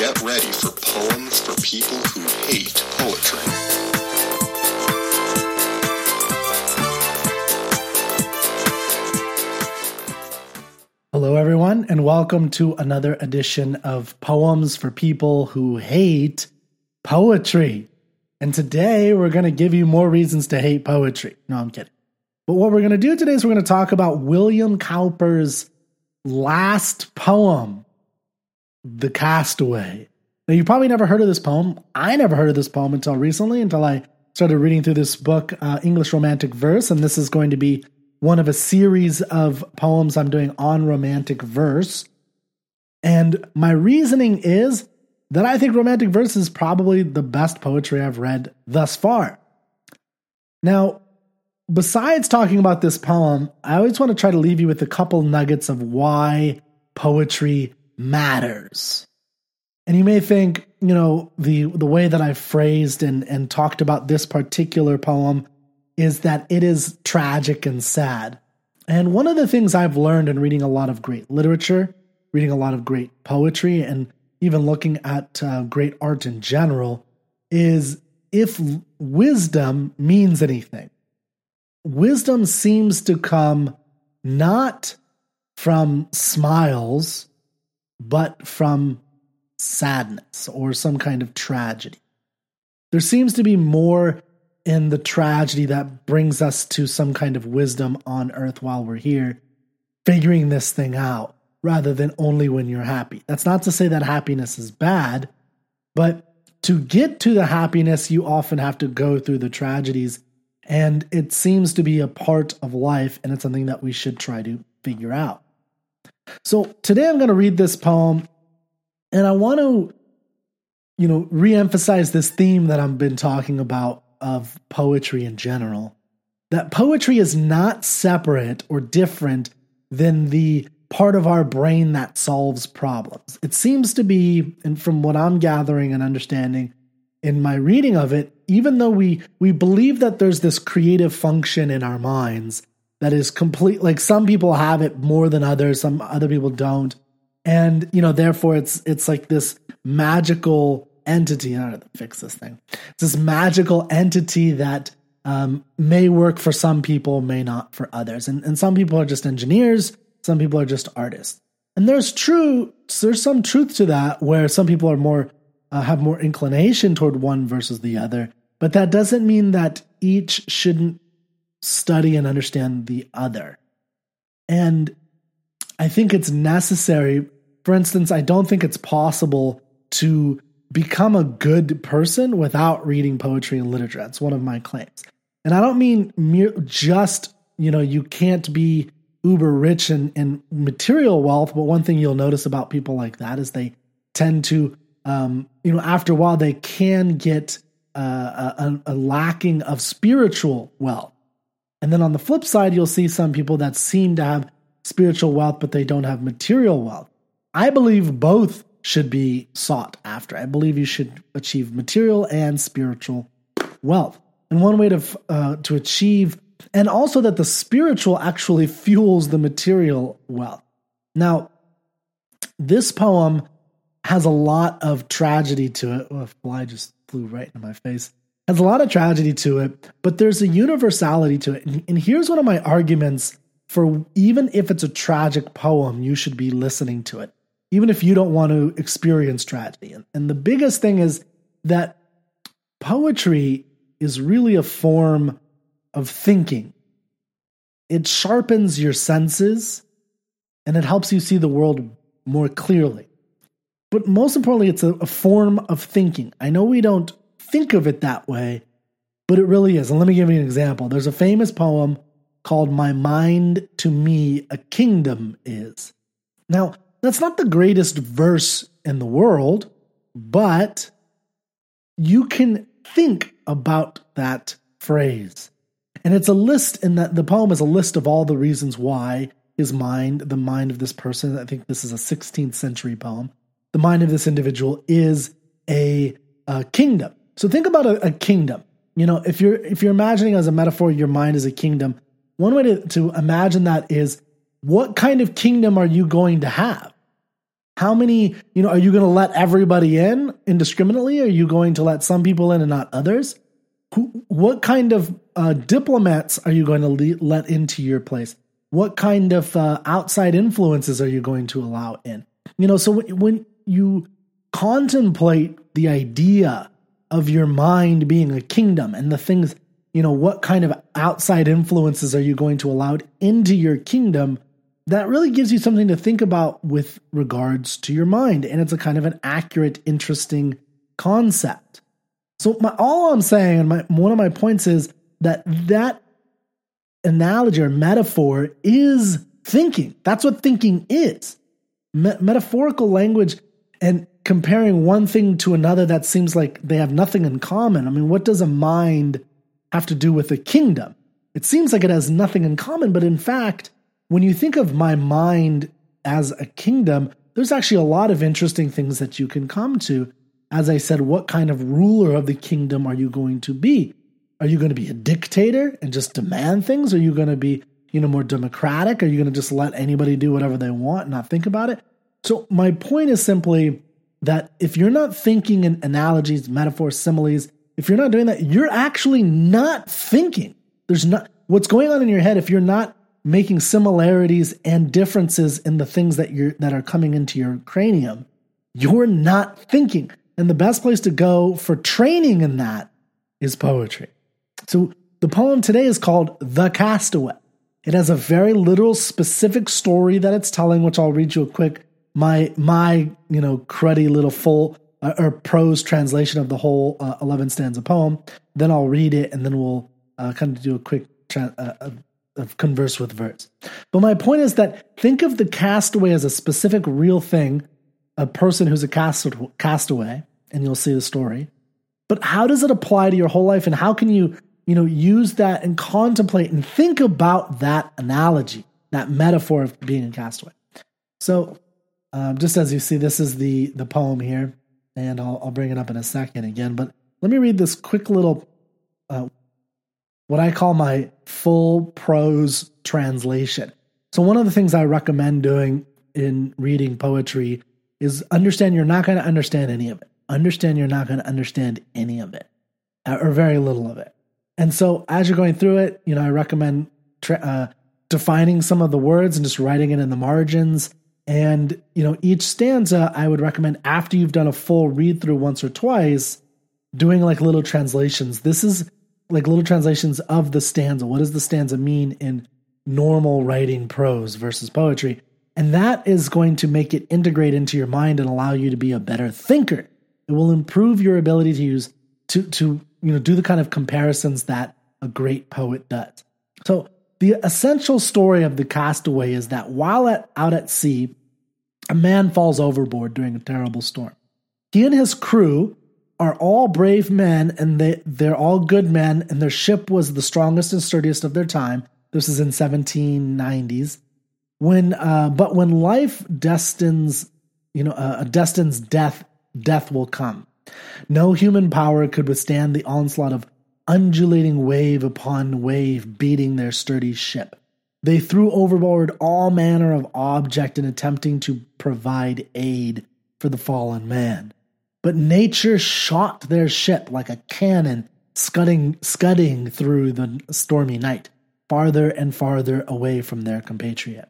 get ready for poems for people who hate poetry. Hello, everyone, and welcome to another edition of Poems for People Who Hate Poetry. And today we're going to give you more reasons to hate poetry. No, I'm kidding. But what we're going to do today is we're going to talk about William Cowper's last poem, The Castaway. Now, you probably never heard of this poem. I never heard of this poem until recently, until I started reading through this book, uh, English Romantic Verse. And this is going to be one of a series of poems I'm doing on romantic verse. And my reasoning is that I think romantic verse is probably the best poetry I've read thus far. Now, besides talking about this poem, I always want to try to leave you with a couple nuggets of why poetry matters. And you may think, you know, the the way that I phrased and and talked about this particular poem is that it is tragic and sad. And one of the things I've learned in reading a lot of great literature, reading a lot of great poetry, and even looking at uh, great art in general, is if wisdom means anything, wisdom seems to come not from smiles, but from sadness or some kind of tragedy. There seems to be more in the tragedy that brings us to some kind of wisdom on earth while we're here, figuring this thing out rather than only when you're happy. That's not to say that happiness is bad, but to get to the happiness, you often have to go through the tragedies. And it seems to be a part of life, and it's something that we should try to figure out. So today I'm going to read this poem, and I want to, you know, reemphasize this theme that I've been talking about of poetry in general. That poetry is not separate or different than the part of our brain that solves problems. It seems to be, and from what I'm gathering and understanding in my reading of it, even though we we believe that there's this creative function in our minds that is complete like some people have it more than others, some other people don't. And you know, therefore it's it's like this magical entity. I don't fix this thing. It's this magical entity that um, may work for some people, may not for others. And, and some people are just engineers, some people are just artists. And there's true, there's some truth to that where some people are more, uh, have more inclination toward one versus the other. But that doesn't mean that each shouldn't study and understand the other. And I think it's necessary. For instance, I don't think it's possible to become a good person without reading poetry and literature. That's one of my claims. And I don't mean mere, just, you know, you can't be uber rich in, in material wealth, but one thing you'll notice about people like that is they tend to, um, you know, after a while, they can get uh, a, a lacking of spiritual wealth. And then on the flip side, you'll see some people that seem to have spiritual wealth, but they don't have material wealth. I believe both should be sought after. I believe you should achieve material and spiritual wealth. And one way to uh, to achieve, and also that the spiritual actually fuels the material wealth. Now, this poem has a lot of tragedy to it. Oh, a fly just flew right into my face. Has a lot of tragedy to it, but there's a universality to it. And, here's one of my arguments for even if it's a tragic poem, you should be listening to it even if you don't want to experience tragedy. And, and the biggest thing is that poetry is really a form of thinking. It sharpens your senses and it helps you see the world more clearly. But most importantly, it's a, a, form of thinking. I know we don't think of it that way, but it really is. And let me give you an example. There's a famous poem called My Mind to Me a Kingdom Is. Now, that's not the greatest verse in the world, but you can think about that phrase. And it's a list, in that the poem is a list of all the reasons why his mind, the mind of this person, I think this is a 16th century poem, the mind of this individual is a, a kingdom. So think about a, a, kingdom. You know, if you're if you're imagining as a metaphor, your mind is a kingdom. One way to, to imagine that is what kind of kingdom are you going to have? How many, you know, are you going to let everybody in indiscriminately? Are you going to let some people in and not others? Who, what kind of uh, diplomats are you going to le- let into your place? What kind of uh, outside influences are you going to allow in? You know, so when, when you contemplate the idea of your mind being a kingdom and the things, you know, what kind of outside influences are you going to allow into your kingdom? That really gives you something to think about with regards to your mind. And it's a kind of an accurate, interesting concept. So, my, all I'm saying, and my, one of my points is that that analogy or metaphor is thinking. That's what thinking is. Me- metaphorical language and comparing one thing to another that seems like they have nothing in common. I mean, what does a mind have to do with a kingdom? It seems like it has nothing in common, but in fact, when you think of my mind as a kingdom, there's actually a lot of interesting things that you can come to. As I said, what kind of ruler of the kingdom are you going to be? Are you going to be a dictator and just demand things? Are you going to be, you know, more democratic? Are you going to just let anybody do whatever they want and not think about it? So my point is simply that if you're not thinking in analogies, metaphors, similes, if you're not doing that, you're actually not thinking. There's not what's going on in your head if you're not making similarities and differences in the things that you're that are coming into your cranium, you're not thinking. And the best place to go for training in that is poetry. So the poem today is called The Castaway. It has a very literal, specific story that it's telling, which I'll read you a quick my my you know cruddy little full uh, or prose translation of the whole uh, 11 stanza poem. Then I'll read it, and then we'll uh, kind of do a quick tra- uh, of converse with verse. But my point is that think of the castaway as a specific real thing, a person who's a cast- castaway, and you'll see the story. But how does it apply to your whole life, and how can you you know, use that and contemplate and think about that analogy, that metaphor of being a castaway. So, um, just as you see, this is the the poem here, and I'll, I'll bring it up in a second again. But let me read this quick little, uh, what I call my full prose translation. So, one of the things I recommend doing in reading poetry is understand you're not going to understand any of it. Understand you're not going to understand any of it, or very little of it. And so as you're going through it, you know, I recommend tra- uh, defining some of the words and just writing it in the margins. And, you know, each stanza, I would recommend after you've done a full read through once or twice, doing like little translations. This is like little translations of the stanza. What does the stanza mean in normal writing prose versus poetry? And that is going to make it integrate into your mind and allow you to be a better thinker. It will improve your ability to use to to you know do the kind of comparisons that a great poet does. So the essential story of the castaway is that while at, out at sea, a man falls overboard during a terrible storm. He and his crew are all brave men and they, they're all good men, and their ship was the strongest and sturdiest of their time. This is in 1790s. When, uh, but when life destines, you know, uh, destines death, death will come. No human power could withstand the onslaught of undulating wave upon wave beating their sturdy ship. They threw overboard all manner of object in attempting to provide aid for the fallen man. But nature shot their ship like a cannon scudding, scudding through the stormy night, farther and farther away from their compatriot.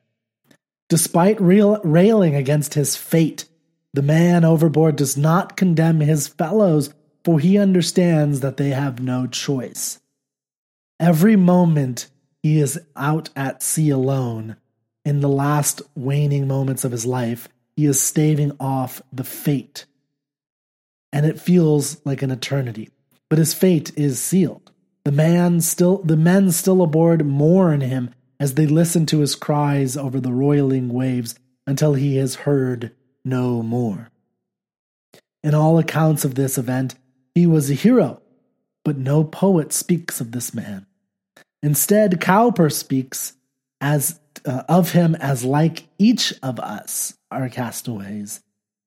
Despite railing against his fate, the man overboard does not condemn his fellows, for he understands that they have no choice. Every moment he is out at sea alone, in the last waning moments of his life, he is staving off the fate. And it feels like an eternity. But his fate is sealed. The man still the men still aboard mourn him as they listen to his cries over the roiling waves until he has heard no more. In all accounts of this event, he was a hero, but no poet speaks of this man. Instead, Cowper speaks as uh, of him as like each of us are castaways,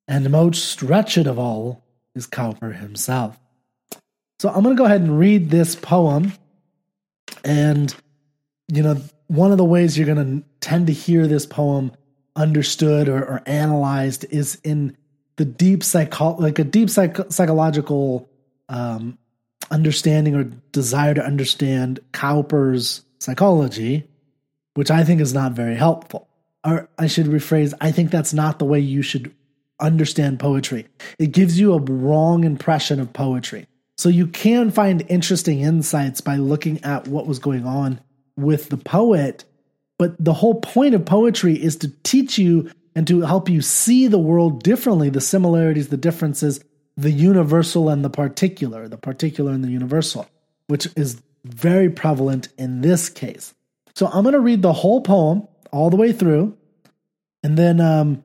and most wretched of all is Cowper himself. So I'm going to go ahead and read this poem, and you know, one of the ways you're going to tend to hear this poem understood or, or analyzed is in the deep psycho like a deep psych- psychological um, understanding or desire to understand Cowper's psychology, which I think is not very helpful. Or I should rephrase, I think that's not the way you should understand poetry. It gives you a wrong impression of poetry. So you can find interesting insights by looking at what was going on with the poet, but the whole point of poetry is to teach you and to help you see the world differently, the similarities, the differences, the universal and the particular, the particular and the universal, which is very prevalent in this case. So I'm going to read the whole poem all the way through, and then um,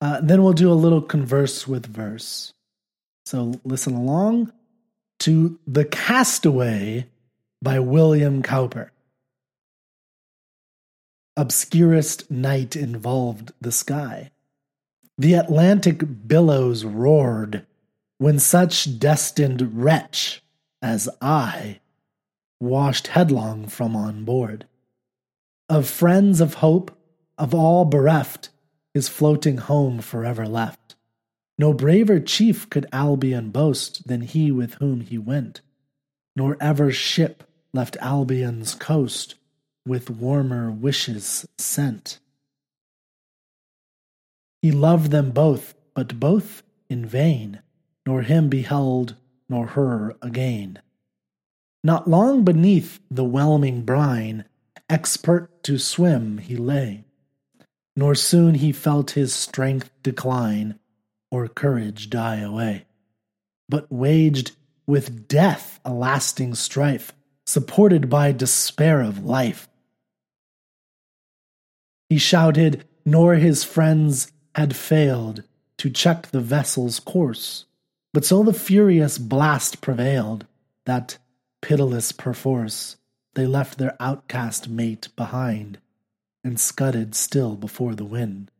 uh, then we'll do a little converse with verse. So listen along to The Castaway by William Cowper. Obscurest night involved the sky. The Atlantic billows roared when such destined wretch as I washed headlong from on board. Of friends of hope, of all bereft, his floating home forever left. No braver chief could Albion boast than he with whom he went, nor ever ship left Albion's coast with warmer wishes sent. He loved them both, but both in vain, nor him beheld, nor her again. Not long beneath the whelming brine, expert to swim he lay nor soon he felt his strength decline or courage die away, but waged with death a lasting strife, supported by despair of life. He shouted, nor his friends had failed to check the vessel's course, but so the furious blast prevailed that, pitiless perforce, they left their outcast mate behind and scudded still before the wind.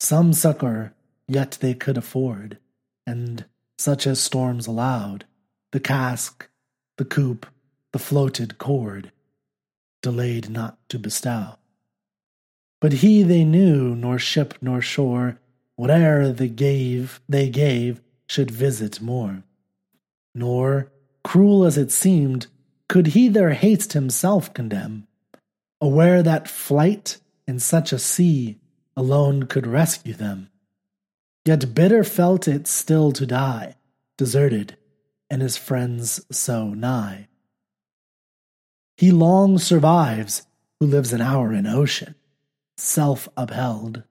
Some succor yet they could afford, and such as storms allowed, the cask, the coop, the floated cord, delayed not to bestow. But he they knew, nor ship nor shore, whate'er they gave, they gave, should visit more. Nor, cruel as it seemed, could he their haste himself condemn aware that flight in such a sea alone could rescue them. Yet bitter felt it still to die, deserted, and his friends so nigh. He long survives who lives an hour in ocean, self upheld.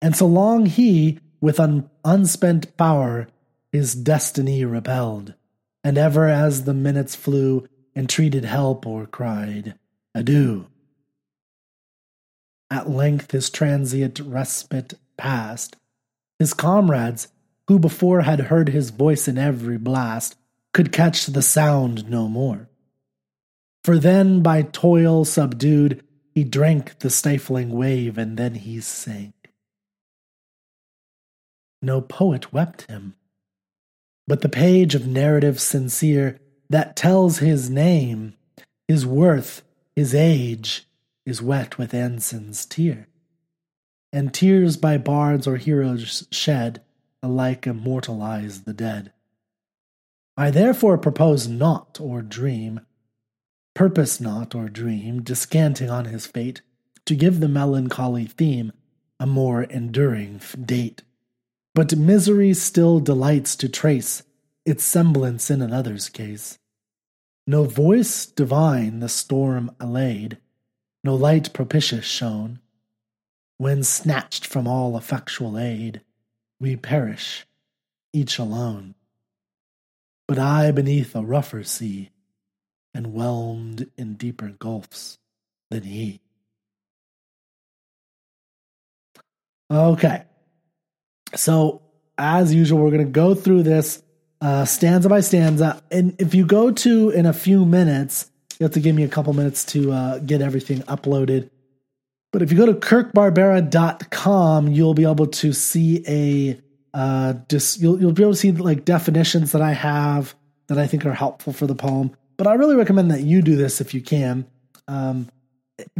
And so long he, with un- unspent power, his destiny repelled, and ever as the minutes flew, entreated help or cried, Adieu at length his transient respite passed. His comrades, who before had heard his voice in every blast, could catch the sound no more. For then, by toil subdued, he drank the stifling wave, and then he sank. No poet wept him, but the page of narrative sincere that tells his name, his worth, his age, is wet with Anson's tear. And tears by bards or heroes shed alike immortalize the dead. I therefore propose not or dream, purpose not or dream, descanting on his fate, to give the melancholy theme a more enduring date. But misery still delights to trace its semblance in another's case. No voice divine the storm allayed, no light propitious shone. When snatched from all effectual aid, we perish, each alone. But I beneath a rougher sea, and whelmed in deeper gulfs than he. Okay. So, as usual, we're going to go through this uh, stanza by stanza. And if you go to in a few minutes, you have to give me a couple minutes to uh, get everything uploaded. But if you go to kirkbarbera.com, you'll be able to see a uh, you'll you'll be able to see like definitions that I have that I think are helpful for the poem. But I really recommend that you do this if you can. Um,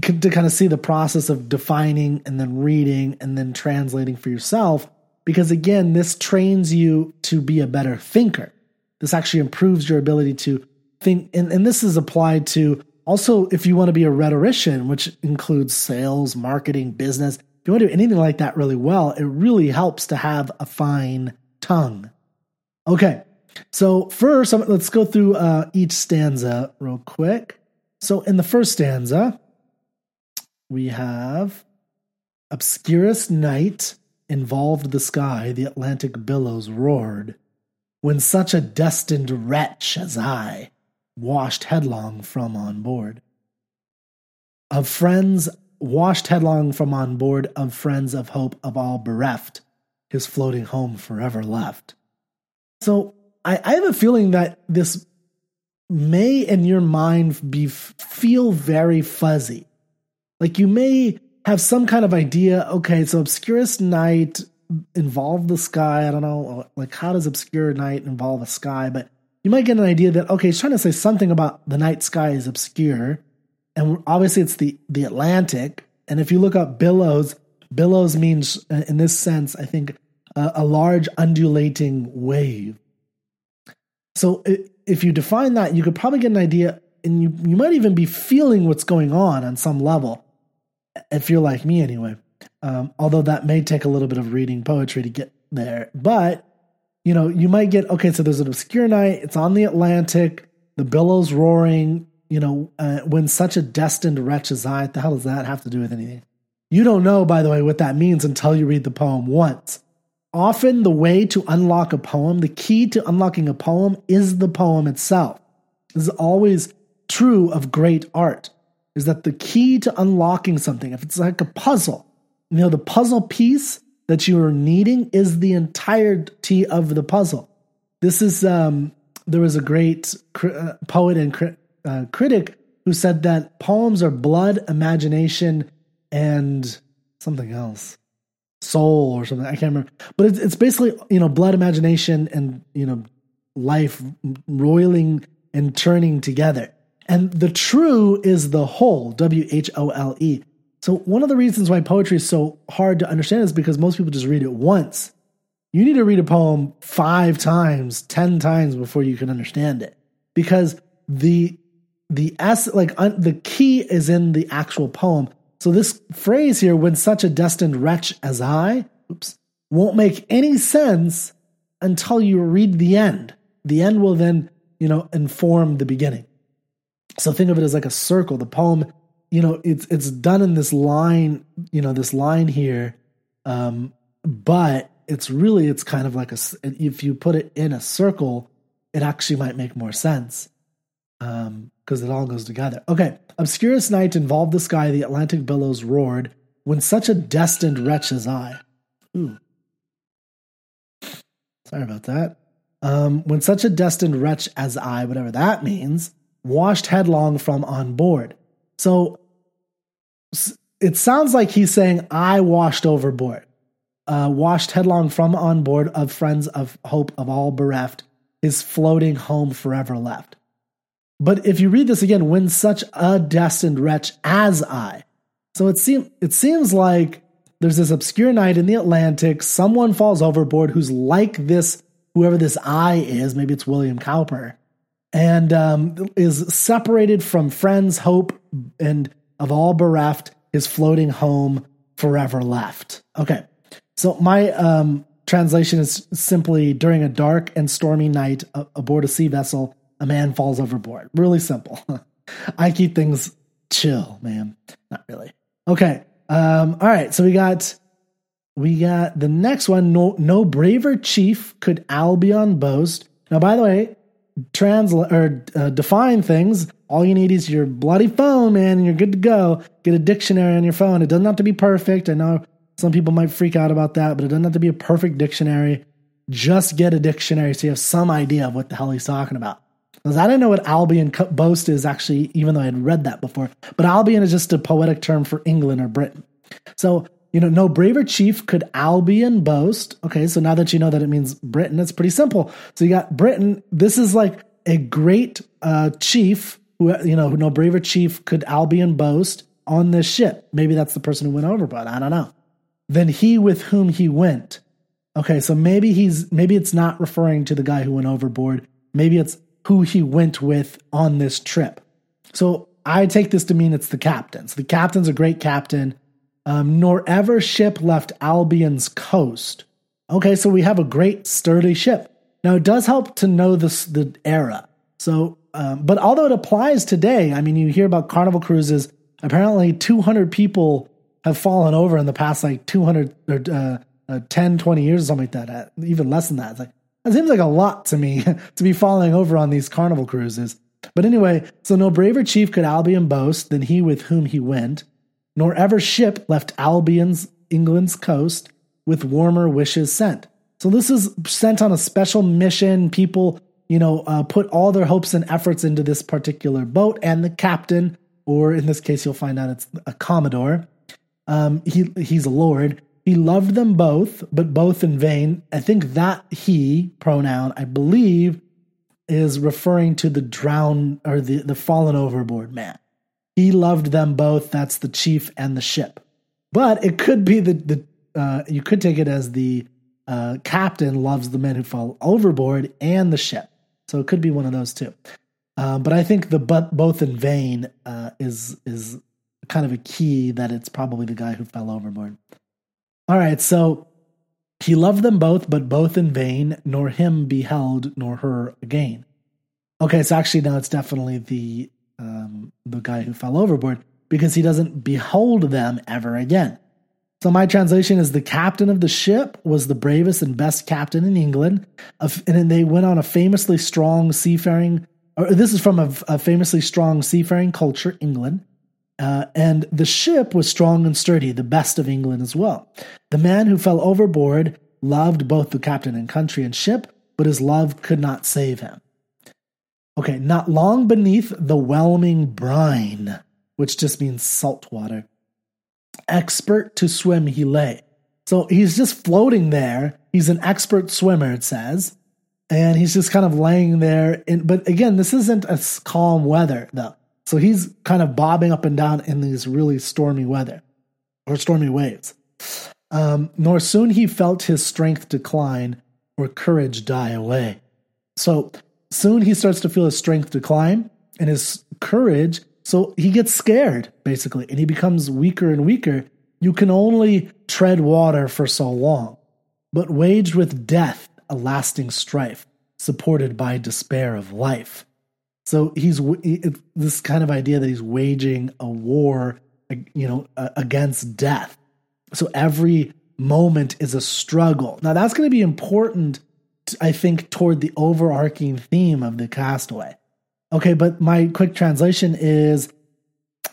to kind of see the process of defining and then reading and then translating for yourself. Because again, this trains you to be a better thinker. This actually improves your ability to think. And, and this is applied to also if you want to be a rhetorician, which includes sales, marketing, business. If you want to do anything like that really well, it really helps to have a fine tongue. Okay, so first, let's go through uh, each stanza real quick. So in the first stanza, we have obscurest night involved the sky, the Atlantic billows roared, when such a destined wretch as I washed headlong from on board. Of friends washed headlong from on board, of friends of hope of all bereft, his floating home forever left. So I, I have a feeling that this may in your mind be feel very fuzzy. Like you may have some kind of idea, okay, so obscurest night involve the sky. I don't know, like how does obscure night involve a sky? But you might get an idea that okay, he's trying to say something about the night sky is obscure, and obviously it's the the Atlantic. And if you look up billows, billows means in this sense, I think a large undulating wave. So if you define that, you could probably get an idea, and you, you might even be feeling what's going on on some level, if you're like me anyway. Um, although that may take a little bit of reading poetry to get there. But, you know, you might get, okay, so there's an obscure night, it's on the Atlantic, the billows roaring, you know, uh, when such a destined wretch as I, the hell does that have to do with anything? You don't know, by the way, what that means until you read the poem once. Often, the way to unlock a poem, the key to unlocking a poem is the poem itself. This is always true of great art, is that the key to unlocking something, if it's like a puzzle, you know, the puzzle piece that you are needing is the entirety of the puzzle. This is, um, there was a great cr- uh, poet and cri- uh, critic who said that poems are blood, imagination, and something else soul or something. I can't remember, but it's, it's basically you know blood, imagination, and you know life roiling and turning together. And the true is the whole. W H O L E. So one of the reasons why poetry is so hard to understand is because most people just read it once. You need to read a poem five times, ten times before you can understand it, because the the s like un, the key is in the actual poem so this phrase here, when such a destined wretch as I, oops, won't make any sense until you read the end. The end will then, you know, inform the beginning. So think of it as like a circle. The poem, you know, it's it's done in this line, you know, this line here, um, but it's really it's kind of like a if you put it in a circle, it actually might make more sense. Um, because it all goes together. Okay, obscurest night involved the sky, the Atlantic billows roared, when such a destined wretch as I. Ooh. Sorry about that. Um, when such a destined wretch as I, whatever that means, washed headlong from on board. So it sounds like he's saying, I washed overboard, uh, washed headlong from on board of friends of hope of all bereft, is floating home forever left. But if you read this again, when such a destined wretch as I. So it seems it seems like there's this obscure night in the Atlantic, someone falls overboard who's like this, whoever this I is, maybe it's William Cowper, and um, is separated from friends, hope, and of all bereft, is floating home forever left. Okay, so my um, translation is simply during a dark and stormy night aboard a sea vessel a man falls overboard. Really simple. I keep things chill, man. Not really. Okay. Um, all right. So we got we got the next one. No, no braver chief could Albion boast. Now, by the way, translate or uh, define things. All you need is your bloody phone, man, and you're good to go. Get a dictionary on your phone. It doesn't have to be perfect. I know some people might freak out about that, but it doesn't have to be a perfect dictionary. Just get a dictionary so you have some idea of what the hell he's talking about. Because I didn't know what Albion boast is actually, even though I had read that before. But Albion is just a poetic term for England or Britain. So, you know, no braver chief could Albion boast. Okay, so now that you know that it means Britain, it's pretty simple. So you got Britain. This is like a great uh, chief who, you know, no braver chief could Albion boast. on this ship. Maybe that's the person who went overboard. I don't know. Then he with whom he went. Okay, so maybe he's maybe it's not referring to the guy who went overboard. Maybe it's who he went with on this trip. So I take this to mean it's the captain. So the captain's a great captain. Um, nor ever ship left Albion's coast. Okay, so we have a great sturdy ship. Now it does help to know this the era. So, um, but although it applies today, I mean, you hear about Carnival cruises. Apparently, 200 people have fallen over in the past like 200 or uh, uh, 10, 20 years or something like that. Uh, even less than that. It's like that seems like a lot to me to be falling over on these Carnival cruises. But anyway, so no braver chief could Albion boast than he with whom he went, nor ever ship left Albion's England's coast with warmer wishes sent. So this is sent on a special mission. People, you know, uh, put all their hopes and efforts into this particular boat, and the captain, or in this case, you'll find out it's a commodore. Um, he he's a lord. He loved them both, but both in vain. I think that he pronoun, I believe, is referring to the drowned or the the fallen overboard man. He loved them both. That's the chief and the ship. But it could be the the uh, you could take it as the uh, captain loves the men who fall overboard and the ship. So it could be one of those two. Um, but I think the but both in vain uh, is is kind of a key that it's probably the guy who fell overboard. All right, so he loved them both, but both in vain, nor him beheld, nor her again. Okay, so actually now it's definitely the um, the guy who fell overboard because he doesn't behold them ever again. So my translation is the captain of the ship was the bravest and best captain in England, and they went on a famously strong seafaring. Or this is from a, a famously strong seafaring culture, England. Uh, and the ship was strong and sturdy, the best of England as well. The man who fell overboard loved both the captain and country and ship, but his love could not save him. Okay, not long beneath the whelming brine, which just means salt water expert to swim he lay. So he's just floating there. He's an expert swimmer, it says. And he's just kind of laying there. In, but again, this isn't a calm weather, though. So he's kind of bobbing up and down in these really stormy weather or stormy waves. Um, nor soon he felt his strength decline or courage die away. So soon he starts to feel his strength decline and his courage so he gets scared, basically, and he becomes weaker and weaker. You can only tread water for so long, but waged with death a lasting strife, supported by despair of life. So he's this kind of idea that he's waging a war, you know, against death. So every moment is a struggle. Now that's going to be important, I think, toward the overarching theme of the Castaway. Okay, but my quick translation is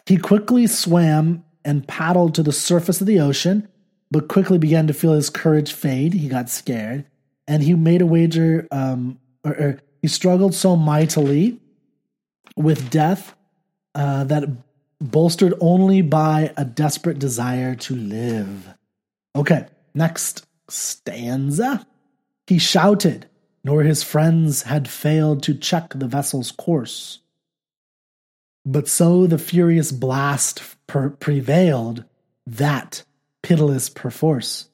he quickly swam and paddled to the surface of the ocean, but quickly began to feel his courage fade. He got scared, and he made a wager, um, or, or he struggled so mightily with death uh, that bolstered only by a desperate desire to live. Okay, next stanza. He shouted, nor his friends had failed to check the vessel's course. But so the furious blast per- prevailed, that pitiless perforce.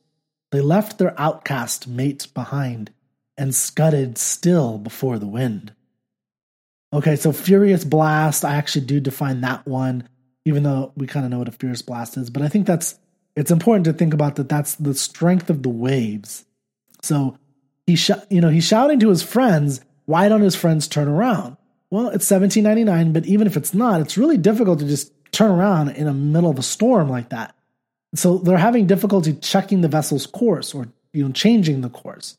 They left their outcast mates behind and scudded still before the wind. Okay, so furious blast, I actually do define that one, even though we kind of know what a furious blast is, but I think that's it's important to think about that that's the strength of the waves. So he sh- you know, he's shouting to his friends, why don't his friends turn around? Well, it's 1799, but even if it's not, it's really difficult to just turn around in the middle of a storm like that. So they're having difficulty checking the vessel's course or you know changing the course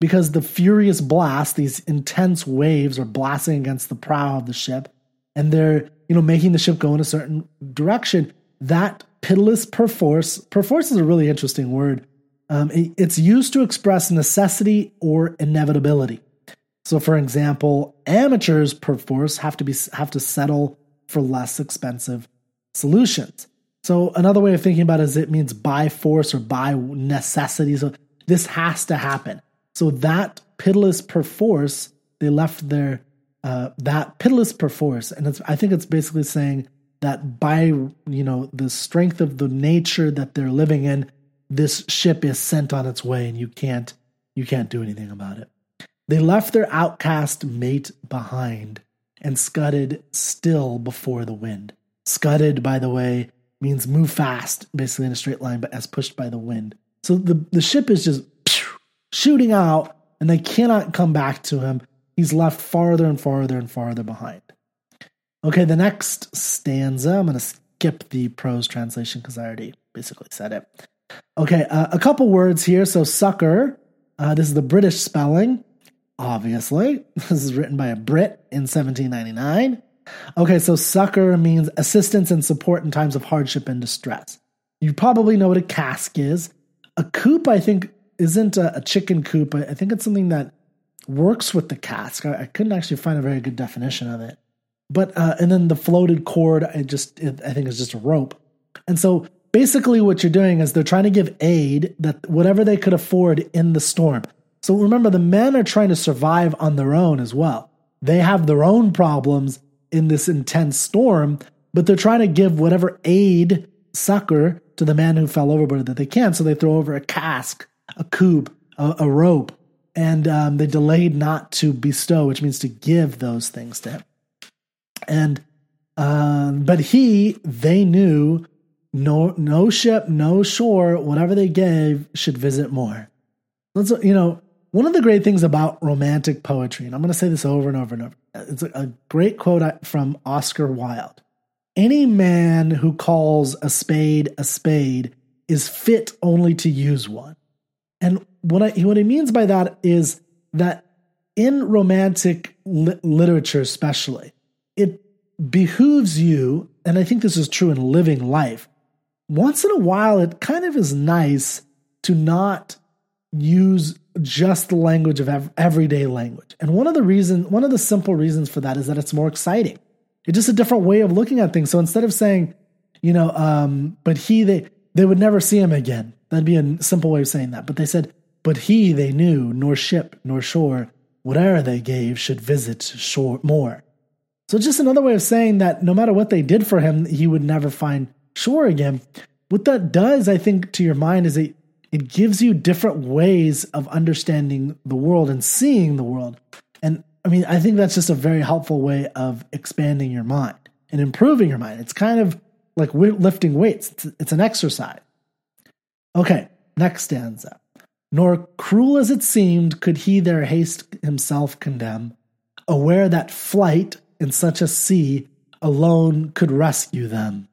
because the furious blast, these intense waves are blasting against the prow of the ship and they're you know making the ship go in a certain direction. That pitiless perforce, perforce is a really interesting word um, it's used to express necessity or inevitability. So, for example, amateurs perforce have to be have to settle for less expensive solutions. So, another way of thinking about it is it means by force or by necessity. So, this has to happen. So that pitiless perforce, they left their uh, that pitiless perforce, and I think it's basically saying that by you know the strength of the nature that they're living in, this ship is sent on its way, and you can't you can't do anything about it. They left their outcast mate behind and scudded still before the wind. Scudded, by the way, means move fast, basically in a straight line, but as pushed by the wind. So the, the ship is just shooting out, and they cannot come back to him. He's left farther and farther and farther behind. Okay, the next stanza, I'm going to skip the prose translation because I already basically said it. Okay, uh, a couple words here. So, succor, uh, this is the British spelling, obviously. This is written by a Brit in 1799. Okay, so succor means assistance and support in times of hardship and distress. You probably know what a cask is. A coop, I think, isn't a, a chicken coop. I think it's something that works with the cask. I, I, couldn't actually find a very good definition of it. But uh, and then the floated cord, I just it, I think is just a rope. And so basically, what you're doing is they're trying to give aid that whatever they could afford in the storm. So remember, the men are trying to survive on their own as well. They have their own problems in this intense storm, but they're trying to give whatever aid, succor to the man who fell overboard that they can. So they throw over a cask, a coop, a, a rope, and um, they delayed not to bestow, which means to give those things to him. And um, but he, they knew no no ship, no shore, whatever they gave should visit more. You know one of the great things about romantic poetry, and I'm going to say this over and over and over. It's a great quote from Oscar Wilde. Any man who calls a spade a spade is fit only to use one. And what I, what he means by that is that in romantic li- literature, especially, it behooves you, and I think this is true in living life, once in a while, it kind of is nice to not use just the language of everyday language. And one of the reasons, one of the simple reasons for that is that it's more exciting. It's just a different way of looking at things. So instead of saying, you know, um, but he, they, they would never see him again. That'd be a simple way of saying that. But they said, but he, they knew, nor ship, nor shore, whate'er they gave, should visit shore more. So just another way of saying that no matter what they did for him, he would never find shore again. What that does, I think, to your mind is it it gives you different ways of understanding the world and seeing the world. And I mean, I think that's just a very helpful way of expanding your mind and improving your mind. It's kind of like lifting weights. It's, it's an exercise. Okay, next stanza. Nor cruel as it seemed could he their haste himself condemn, aware that flight in such a sea alone could rescue them.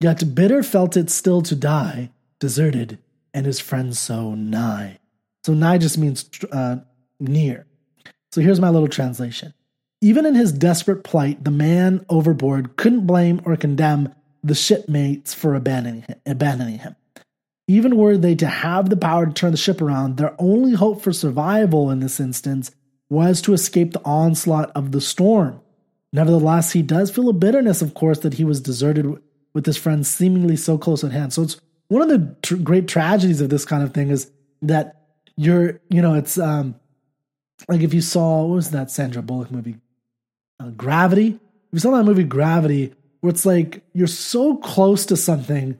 Yet bitter felt it still to die, deserted, and his friends so nigh. So nigh just means uh, near. So here's my little translation. Even in his desperate plight, the man overboard couldn't blame or condemn the shipmates for abandoning him. Abandoning him. Even were they to have the power to turn the ship around, their only hope for survival in this instance was to escape the onslaught of the storm. Nevertheless, he does feel a bitterness, of course, that he was deserted with his friends seemingly so close at hand. So it's one of the tr- great tragedies of this kind of thing is that you're, you know, it's um, like if you saw, what was that Sandra Bullock movie? Uh, Gravity. If you saw that movie Gravity, where it's like you're so close to something,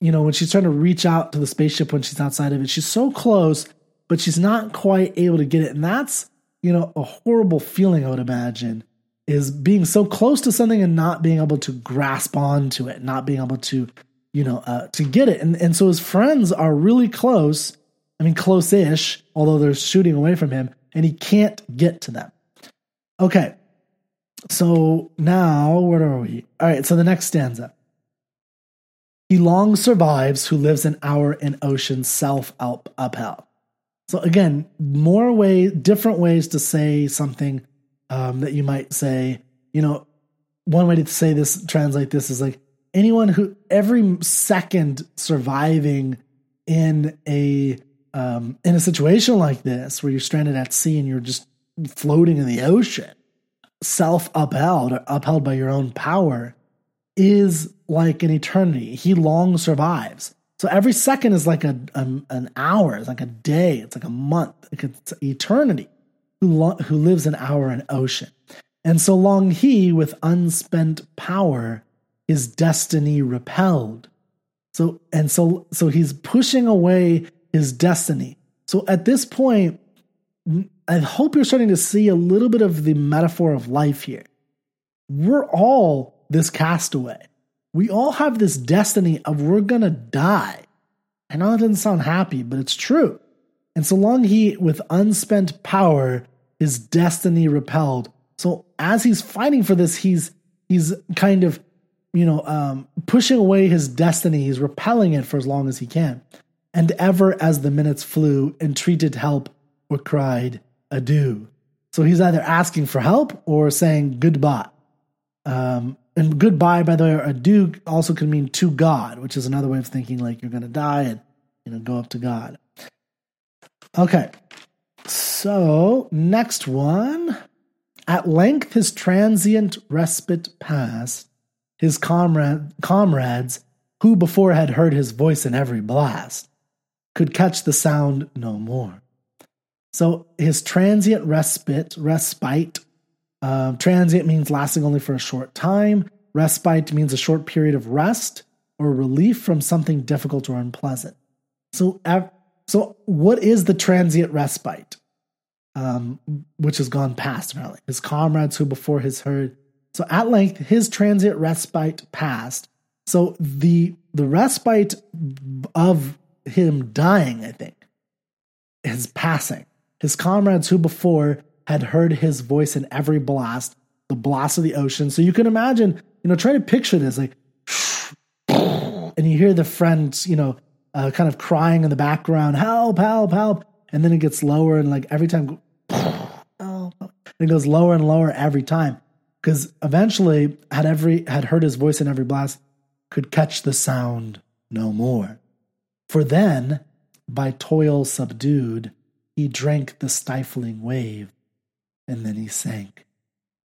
you know, when she's trying to reach out to the spaceship when she's outside of it, she's so close, but she's not quite able to get it. And that's, you know, a horrible feeling, I would imagine is being so close to something and not being able to grasp onto it, not being able to, you know, uh, to get it. And and so his friends are really close. I mean, close-ish, although they're shooting away from him, and he can't get to them. Okay, so now where are we? All right, so the next stanza. He long survives who lives an hour in ocean self up upheld. So again, more way, different ways to say something um, that you might say, you know, one way to say this, translate this is like anyone who every second surviving in a um, in a situation like this where you're stranded at sea and you're just floating in the ocean, self upheld or upheld by your own power, is like an eternity. He long survives. So every second is like a, a an hour, it's like a day, it's like a month, it's eternity who, lo- who lives an hour in ocean. And so long he, with unspent power, his destiny repelled. So and so so he's pushing away his destiny. So at this point, I hope you're starting to see a little bit of the metaphor of life here. We're all this castaway. We all have this destiny of we're gonna die. I know that doesn't sound happy, but it's true. And so long he, with unspent power, his destiny repelled. So as he's fighting for this, he's he's kind of, you know, um, pushing away his destiny. He's repelling it for as long as he can. And ever as the minutes flew, entreated help or cried adieu. So he's either asking for help or saying goodbye. Um, and goodbye, by the way, adieu also can mean to God, which is another way of thinking like you're going to die and you know go up to God. Okay, so next one. At length, his transient respite passed. His comrade, comrades, who before had heard his voice in every blast, could catch the sound no more. So his transient respite, respite, uh, transient means lasting only for a short time. Respite means a short period of rest or relief from something difficult or unpleasant. So, so what is the transient respite? Um, which has gone past apparently. His comrades who before his heard. So at length his transient respite passed. So the the respite of him dying, I think, his passing. His comrades who before had heard his voice in every blast, the blast of the ocean. So you can imagine, you know, try to picture this like, and you hear the friends, you know, uh, kind of crying in the background, help, help, help. And then it gets lower, and like every time, oh, it goes lower and lower every time. Because eventually, had every had heard his voice in every blast, could catch the sound no more. For then, by toil subdued, he drank the stifling wave, and then he sank.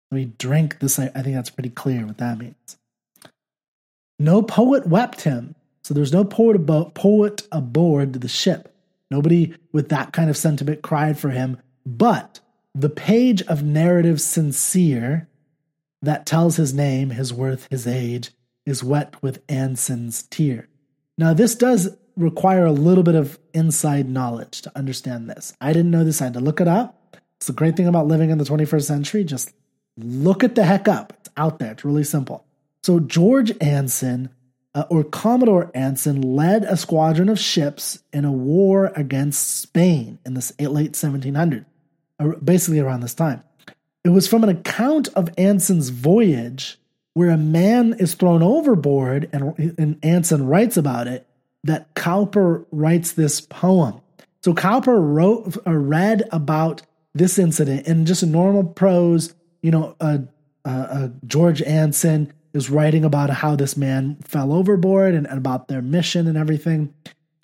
So he drank this. I think that's pretty clear what that means. No poet wept him. So there's no poet, about, poet aboard the ship. Nobody with that kind of sentiment cried for him. But the page of narrative sincere that tells his name, his worth, his age, is wet with Anson's tear. Now, this does require a little bit of inside knowledge to understand this. I didn't know this, I had to look it up. It's the great thing about living in the 21st century. Just look at the heck up. It's out there, it's really simple. So, George Anson, uh, or Commodore Anson, led a squadron of ships in a war against Spain in the late 1700s, uh, basically around this time. It was from an account of Anson's voyage where a man is thrown overboard, and, and Anson writes about it that Cowper writes this poem. So Cowper wrote uh, read about this incident in just a normal prose. You know, uh, uh, uh, George Anson is writing about how this man fell overboard and, and about their mission and everything.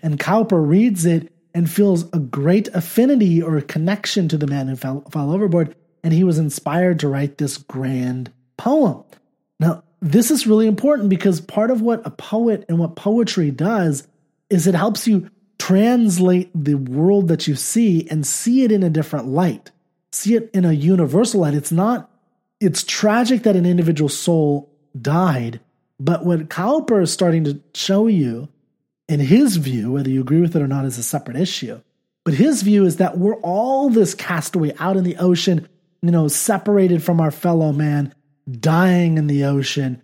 And Cowper reads it and feels a great affinity or connection to the man who fell, fell overboard. And he was inspired to write this grand poem. Now, this is really important because part of what a poet and what poetry does is it helps you translate the world that you see and see it in a different light, see it in a universal light. It's not, it's tragic that an individual soul died, but what Cowper is starting to show you, in his view, whether you agree with it or not is a separate issue, but his view is that we're all this castaway out in the ocean, you know, separated from our fellow man, dying in the ocean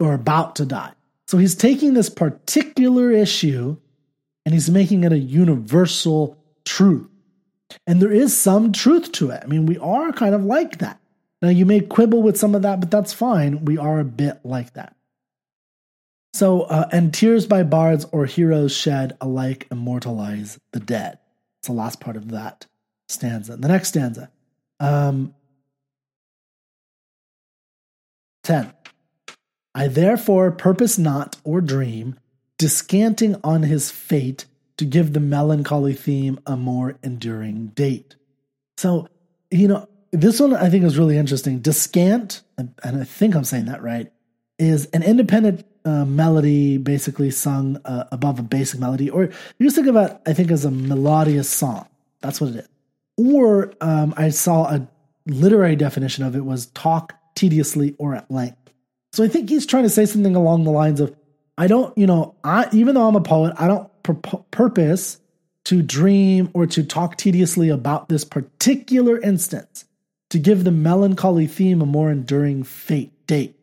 or about to die. So he's taking this particular issue and he's making it a universal truth. And there is some truth to it. I mean, we are kind of like that. Now, you may quibble with some of that, but that's fine. We are a bit like that. So, uh, and tears by bards or heroes shed alike immortalize the dead. It's the last part of that stanza. The next stanza. Um, 10. I therefore purpose not or dream, descanting on his fate to give the melancholy theme a more enduring date. So, you know, this one I think is really interesting. Descant, and I think I'm saying that right, is an independent uh, melody basically sung uh, above a basic melody, or you just think about, I think, as a melodious song. That's what it is. Or um, I saw a literary definition of it was talk tediously or at length. So I think he's trying to say something along the lines of, I don't, you know, I even though I'm a poet, I don't pur- purpose to dream or to talk tediously about this particular instance to give the melancholy theme a more enduring fate date.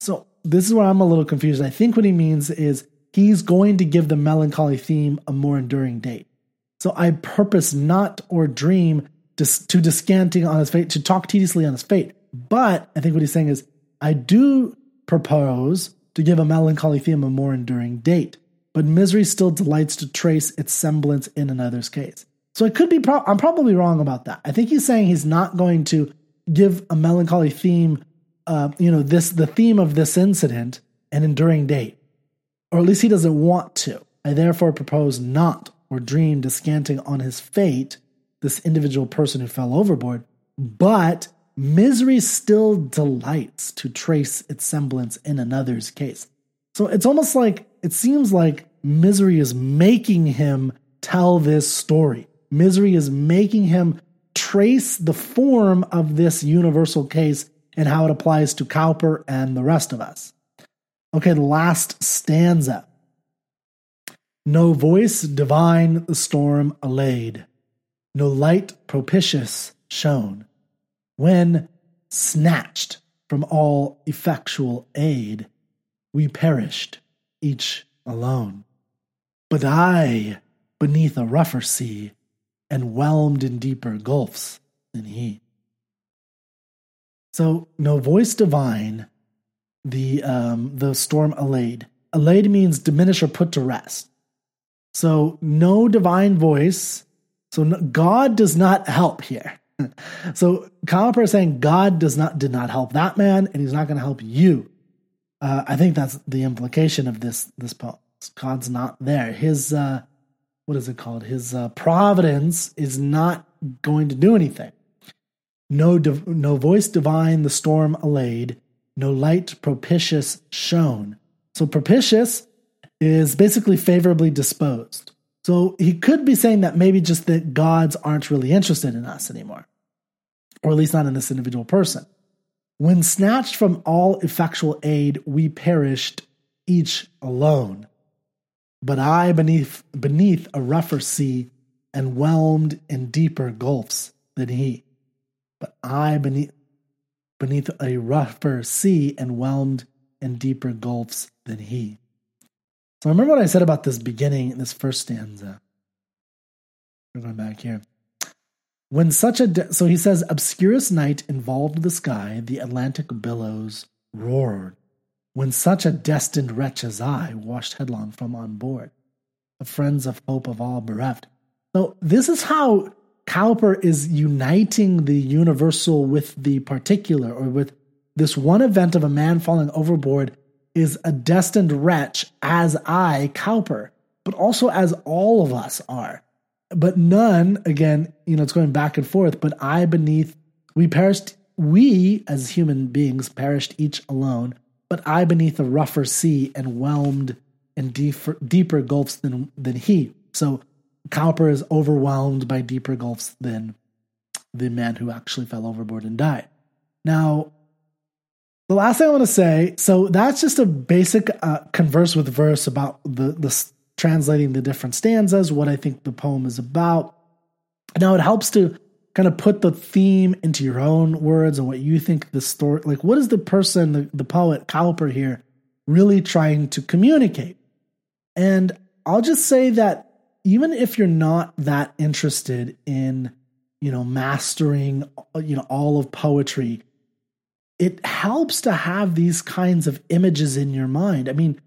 So this is where I'm a little confused. I think what he means is he's going to give the melancholy theme a more enduring date. So I purpose not or dream to descanting on his fate, to talk tediously on his fate. But I think what he's saying is, I do propose to give a melancholy theme a more enduring date but misery still delights to trace its semblance in another's case. So it could be, pro- I'm probably wrong about that. I think he's saying he's not going to give a melancholy theme, uh, you know, this, the theme of this incident an enduring date, or at least he doesn't want to. I therefore propose not or dream descanting on his fate, this individual person who fell overboard, but misery still delights to trace its semblance in another's case. So it's almost like it seems like misery is making him tell this story. Misery is making him trace the form of this universal case and how it applies to Cowper and the rest of us. Okay, the last stanza. No voice divine the storm allayed, no light propitious shone, when, snatched from all effectual aid, we perished, each alone. But I, beneath a rougher sea, and whelmed in deeper gulfs than he. So, no voice divine, the um, the storm allayed. Allayed means diminish or put to rest. So, no divine voice. So, no, God does not help here. so, Cowper is saying God does not did not help that man, and He's not going to help you. Uh, I think that's the implication of this this poem. God's not there. His uh, what is it called? His uh, providence is not going to do anything. No, div- no voice divine the storm allayed. No light propitious shone. So propitious is basically favorably disposed. So he could be saying that maybe just that gods aren't really interested in us anymore, or at least not in this individual person. When snatched from all effectual aid, we perished, each alone. But I beneath beneath a rougher sea, and whelmed in deeper gulfs than he. But I beneath beneath a rougher sea, and whelmed in deeper gulfs than he. So remember what I said about this beginning, this first stanza. We're going back here. When such a de- so he says, obscurest night involved the sky, the Atlantic billows roared. When such a destined wretch as I washed headlong from on board, the friends of hope of all bereft. So this is how Cowper is uniting the universal with the particular, or with this one event of a man falling overboard is a destined wretch as I, Cowper, but also as all of us are but none, again, you know, it's going back and forth, but I beneath, we perished, we as human beings perished each alone, but I beneath a rougher sea and whelmed in deeper, deeper gulfs than, than he. So Cowper is overwhelmed by deeper gulfs than the man who actually fell overboard and died. Now, the last thing I want to say, so that's just a basic uh, converse with verse about the the translating the different stanzas, what I think the poem is about. Now it helps to kind of put the theme into your own words and what you think the story like what is the person the, the poet Cowper here really trying to communicate and i'll just say that even if you're not that interested in you know mastering you know all of poetry it helps to have these kinds of images in your mind i mean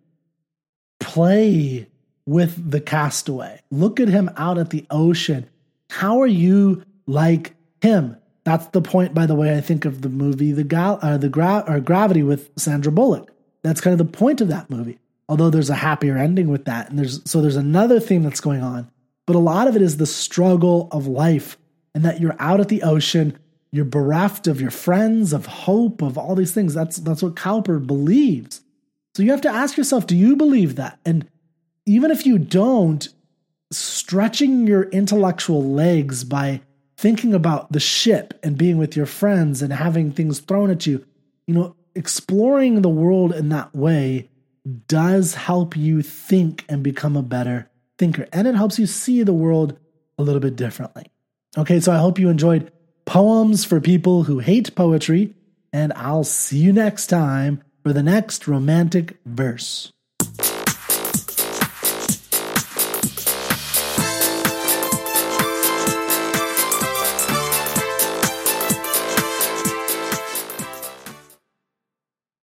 play with the castaway. Look at him out at the ocean. How are you like him? That's the point, by the way, I think of the movie The Gal- uh, the Gra- or Gravity with Sandra Bullock. That's kind of the point of that movie. Although there's a happier ending with that, and there's so there's another theme that's going on, but a lot of it is the struggle of life, and that you're out at the ocean, you're bereft of your friends, of hope, of all these things. That's that's what Cowper believes. So you have to ask yourself, do you believe that? And even if you don't, stretching your intellectual legs by thinking about the ship and being with your friends and having things thrown at you, you know, exploring the world in that way does help you think and become a better thinker. And it helps you see the world a little bit differently. Okay, so I hope you enjoyed Poems for People Who Hate Poetry, and I'll see you next time for the next romantic verse.